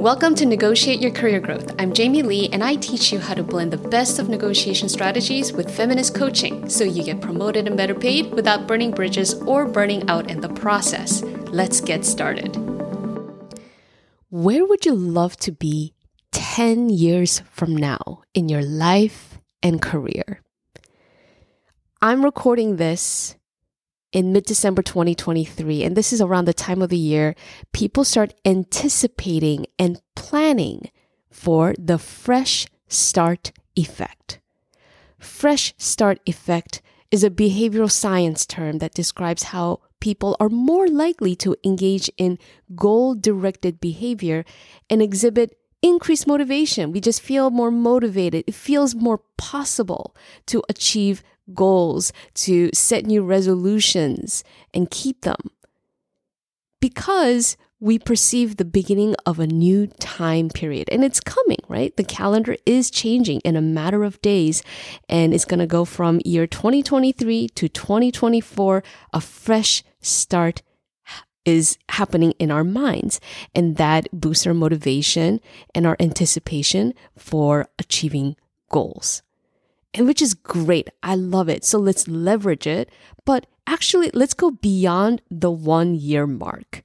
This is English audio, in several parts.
Welcome to Negotiate Your Career Growth. I'm Jamie Lee, and I teach you how to blend the best of negotiation strategies with feminist coaching so you get promoted and better paid without burning bridges or burning out in the process. Let's get started. Where would you love to be 10 years from now in your life and career? I'm recording this in mid December 2023, and this is around the time of the year people start anticipating and planning for the fresh start effect. Fresh start effect is a behavioral science term that describes how people are more likely to engage in goal directed behavior and exhibit increased motivation. We just feel more motivated. It feels more possible to achieve goals, to set new resolutions and keep them. Because we perceive the beginning of a new time period and it's coming, right? The calendar is changing in a matter of days and it's going to go from year 2023 to 2024. A fresh start is happening in our minds and that boosts our motivation and our anticipation for achieving goals and which is great. I love it. So let's leverage it. But actually, let's go beyond the one year mark.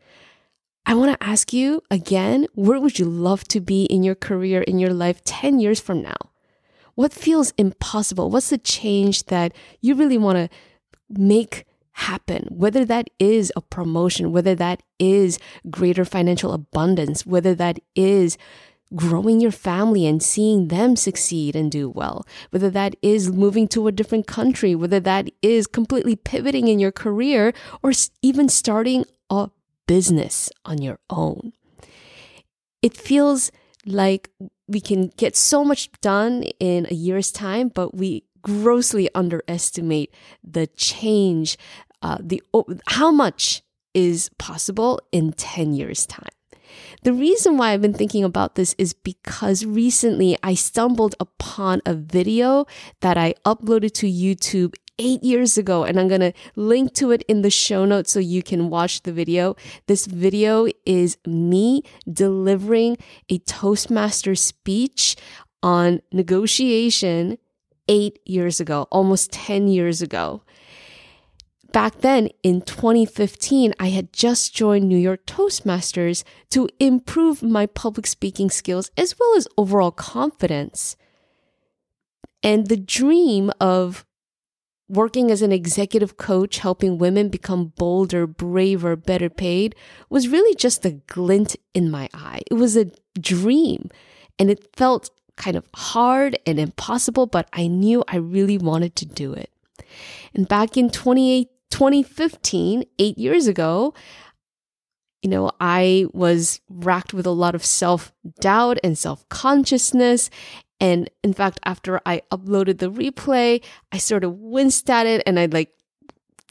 I want to ask you again, where would you love to be in your career, in your life 10 years from now? What feels impossible? What's the change that you really want to make happen? Whether that is a promotion, whether that is greater financial abundance, whether that is growing your family and seeing them succeed and do well, whether that is moving to a different country, whether that is completely pivoting in your career or even starting a business on your own. It feels like we can get so much done in a year's time, but we grossly underestimate the change, uh, the how much is possible in 10 years time. The reason why I've been thinking about this is because recently I stumbled upon a video that I uploaded to YouTube eight years ago, and I'm to link to it in the show notes so you can watch the video. This video is me delivering a Toastmaster speech on negotiation eight years ago, almost 10 years ago back then in 2015, I had just joined New York Toastmasters to improve my public speaking skills as well as overall confidence. And the dream of working as an executive coach, helping women become bolder, braver, better paid was really just a glint in my eye. It was a dream and it felt kind of hard and impossible, but I knew I really wanted to do it. And back in 2018, 2015, eight years ago, you know, I was racked with a lot of self doubt and self consciousness. And in fact, after I uploaded the replay, I sort of winced at it and I like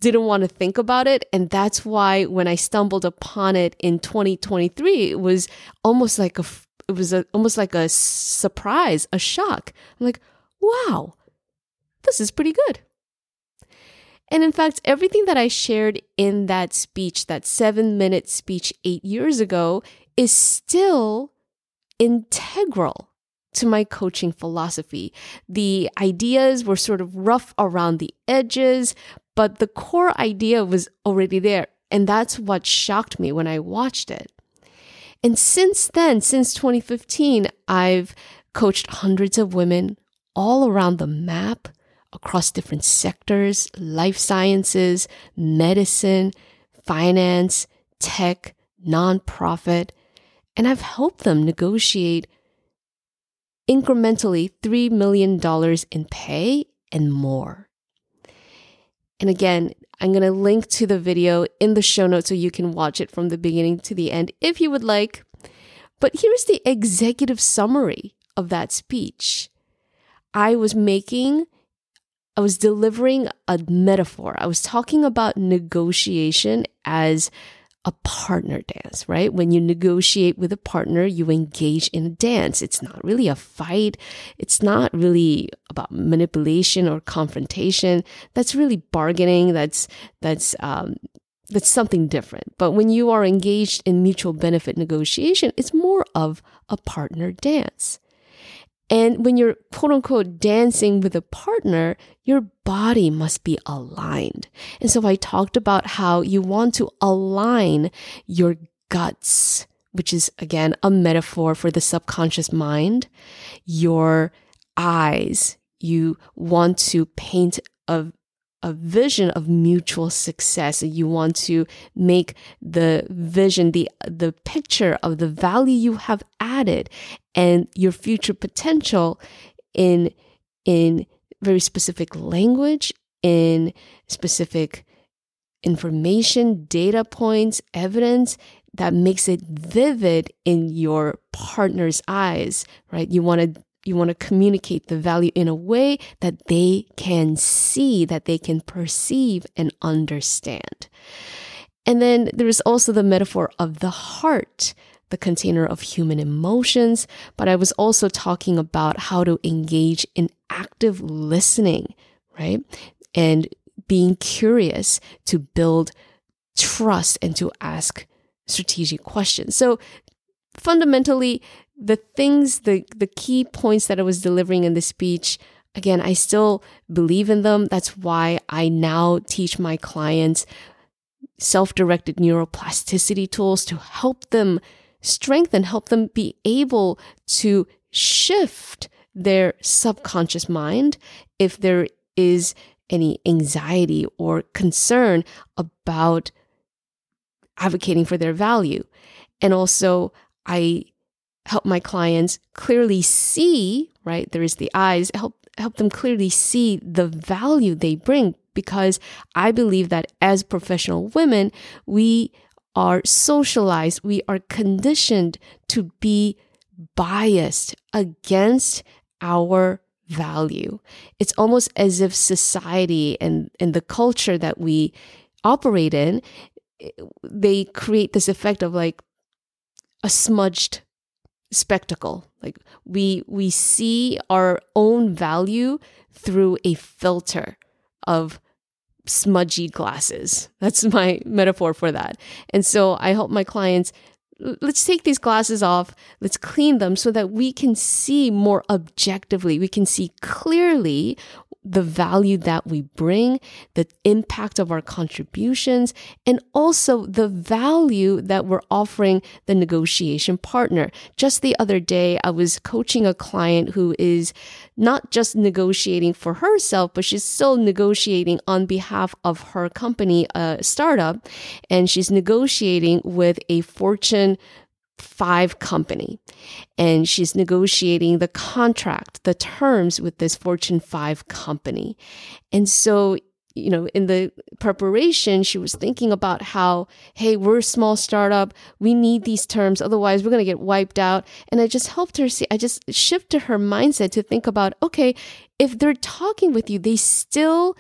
didn't want to think about it. And that's why when I stumbled upon it in 2023, it was almost like a, it was a, almost like a surprise, a shock. I'm like, wow, this is pretty good. And in fact, everything that I shared in that speech, that seven minute speech eight years ago, is still integral to my coaching philosophy. The ideas were sort of rough around the edges, but the core idea was already there. And that's what shocked me when I watched it. And since then, since 2015, I've coached hundreds of women all around the map across different sectors life sciences, medicine, finance, tech, nonprofit. And I've helped them negotiate incrementally $3 million in pay and more. And again, I'm going to link to the video in the show notes so you can watch it from the beginning to the end if you would like. But here's the executive summary of that speech. I was making I was delivering a metaphor. I was talking about negotiation as a partner dance, right? When you negotiate with a partner, you engage in a dance. It's not really a fight. It's not really about manipulation or confrontation. That's really bargaining. That's, that's, um, that's something different. But when you are engaged in mutual benefit negotiation, it's more of a partner dance. And when you're quote unquote dancing with a partner, your body must be aligned. And so I talked about how you want to align your guts, which is again a metaphor for the subconscious mind, your eyes. You want to paint a a vision of mutual success. You want to make the vision, the, the picture of the value you have added and your future potential in, in very specific language, in specific information, data points, evidence that makes it vivid in your partner's eyes, right? You want to you want to communicate the value in a way that they can see, that they can perceive and understand. And then there is also the metaphor of the heart, the container of human emotions. But I was also talking about how to engage in active listening, right? And being curious to build trust and to ask strategic questions. So fundamentally, the things, the, the key points that I was delivering in the speech, again, I still believe in them. That's why I now teach my clients self directed neuroplasticity tools to help them strengthen, help them be able to shift their subconscious mind if there is any anxiety or concern about advocating for their value. And also, I help my clients clearly see, right? There is the eyes, help help them clearly see the value they bring because I believe that as professional women, we are socialized, we are conditioned to be biased against our value. It's almost as if society and, and the culture that we operate in, eh, they create this effect of like a smudged spectacle. Like we we see our own value through a filter of smudgy glasses. That's my metaphor for that. And so I help my clients let's take these glasses off, let's clean them so that we can see more objectively. We can see clearly the value that we bring, the impact of our contributions, and also the value that we're offering the negotiation partner. Just the other day, I was coaching a client who is not just negotiating for herself, but she's still negotiating on behalf of her company, a startup, and she's negotiating with a Fortune five company and she's negotiating the contract, the terms with this Fortune 5 company. And so, you know, in the preparation, she was thinking about how, hey, we're a small startup. We need these terms. Otherwise, we're going to get wiped out. And I just helped her see, I just shifted her mindset to think about, okay, if they're talking with you, they still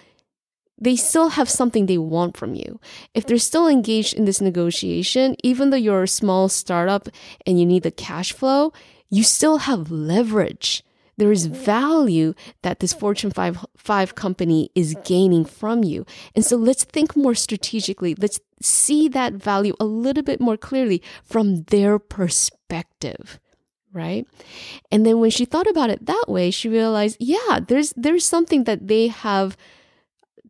they still have something they want from you. If they're still engaged in this negotiation, even though you're a small startup and you need the cash flow, you still have leverage. There is mm. value that this Fortune 5, 5 company is gaining from you. And so let's think more strategically. Let's see that value a little bit more clearly from their perspective right and then when she thought about it that way she realized yeah there's there's something that they have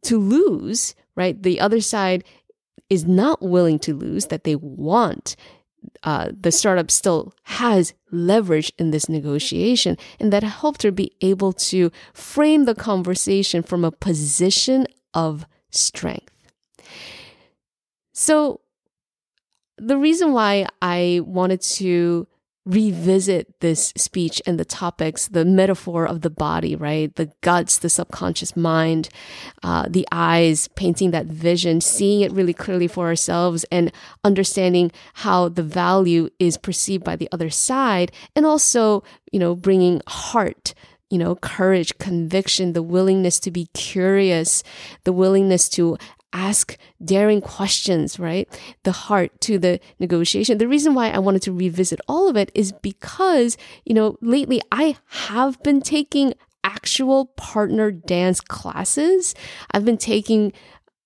to lose, right? The other side is not willing to lose, that they want. Uh, the startup still has leverage in this negotiation, and that helped her be able to frame the conversation from a position of strength. So, the reason why I wanted to revisit this speech and the topics, the metaphor of the body, right? The guts, the subconscious mind, uh, the eyes, painting that vision, seeing it really clearly for ourselves and understanding how the value is perceived by the other side. And also, you know, bringing heart you know, courage, conviction, the willingness to be curious, the willingness to ask daring questions, right? The heart to the negotiation. The reason why I wanted to revisit all of it is because, you know, lately I have been taking actual partner dance classes. I've been taking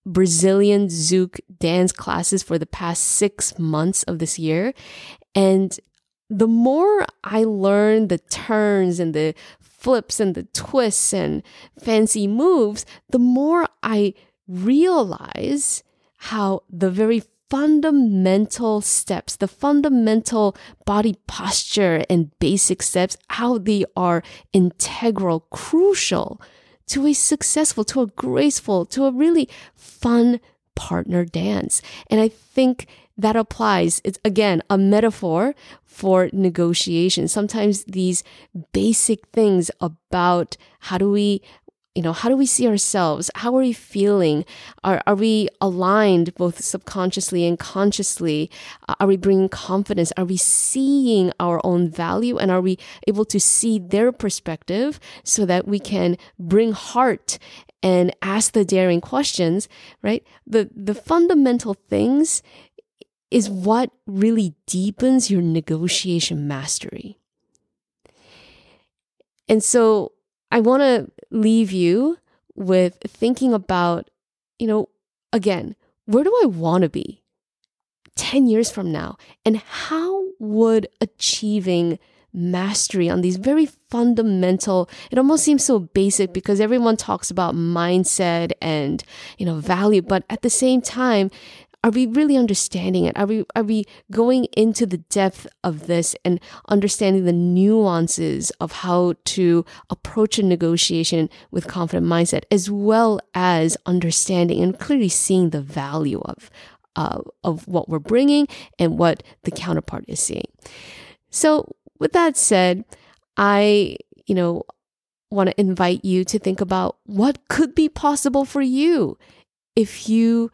Brazilian Zouk dance classes for the past six months of this year. And the more I learn the turns and the flips and the twists and fancy moves, the more I realize how the very fundamental steps, the fundamental body posture and basic steps, how they are integral, crucial to a successful, to a graceful, to a really fun partner dance. And I think that applies. It's again a metaphor for negotiation. Sometimes these basic things about how do we you know how do we see ourselves? How are we feeling? Are, are we aligned both subconsciously and consciously? Uh, are we bringing confidence? Are we seeing our own value? And are we able to see their perspective so that we can bring heart and ask the daring questions right? The the fundamental things is what really deepens your negotiation mastery. And so I want to leave you with thinking about, you know, again, where do I want to be 10 years from now? And how would achieving mastery on these very fundamental it almost seems so basic because everyone talks about mindset and you know value but at the same time are we really understanding it? Are we are we going into the depth of this and understanding the nuances of how to approach a negotiation with confident mindset, as well as understanding and clearly seeing the value of uh, of what we're bringing and what the counterpart is seeing. So, with that said, I you know want to invite you to think about what could be possible for you if you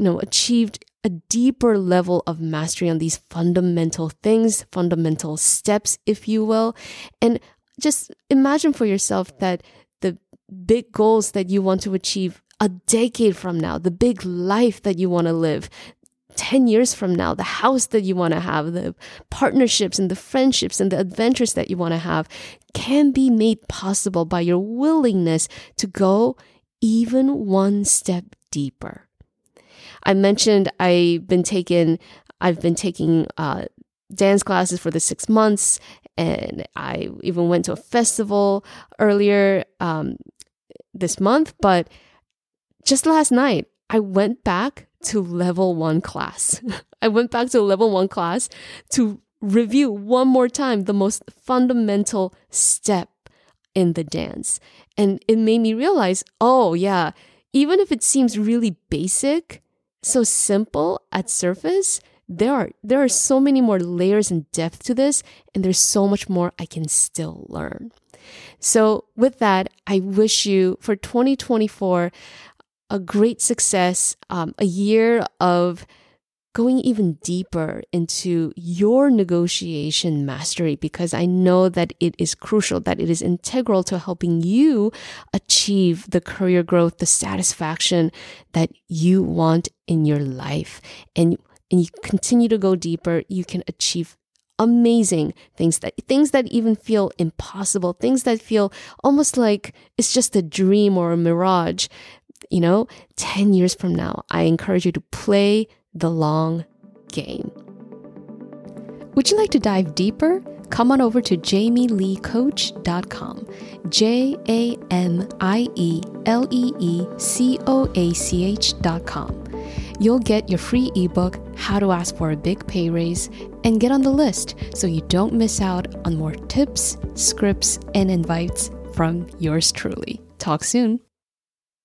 you know, achieved a deeper level of mastery on these fundamental things, fundamental steps, if you will. And just imagine for yourself that the big goals that you want to achieve a decade from now, the big life that you want to live, 10 years from now, the house that you want to have, the partnerships and the friendships and the adventures that you want to have can be made possible by your willingness to go even one step deeper. I mentioned I've been taking I've been taking uh, dance classes for the six months, and I even went to a festival earlier um, this month. But just last night, I went back to level one class. I went back to level one class to review one more time the most fundamental step in the dance. And it made me realize oh, yeah, even if it seems really basic, so simple at surface, there are there are so many more layers and depth to this, and there's so much more I can still learn. So with that, I wish you for 2024 a great success, um, a year of going even deeper into your negotiation mastery because I know that it is crucial, that it is integral to helping you achieve the career growth, the satisfaction that you want in your life. And, and you continue to go deeper, you can achieve amazing things that things that even feel impossible, things that feel almost like it's just a dream or a mirage. You know, 10 years from now, I encourage you to play the long game. Would you like to dive deeper? Come on over to jamieleecoach.com. J A M I E L E E C O A C H.com. You'll get your free ebook, How to Ask for a Big Pay Raise, and get on the list so you don't miss out on more tips, scripts, and invites from yours truly. Talk soon.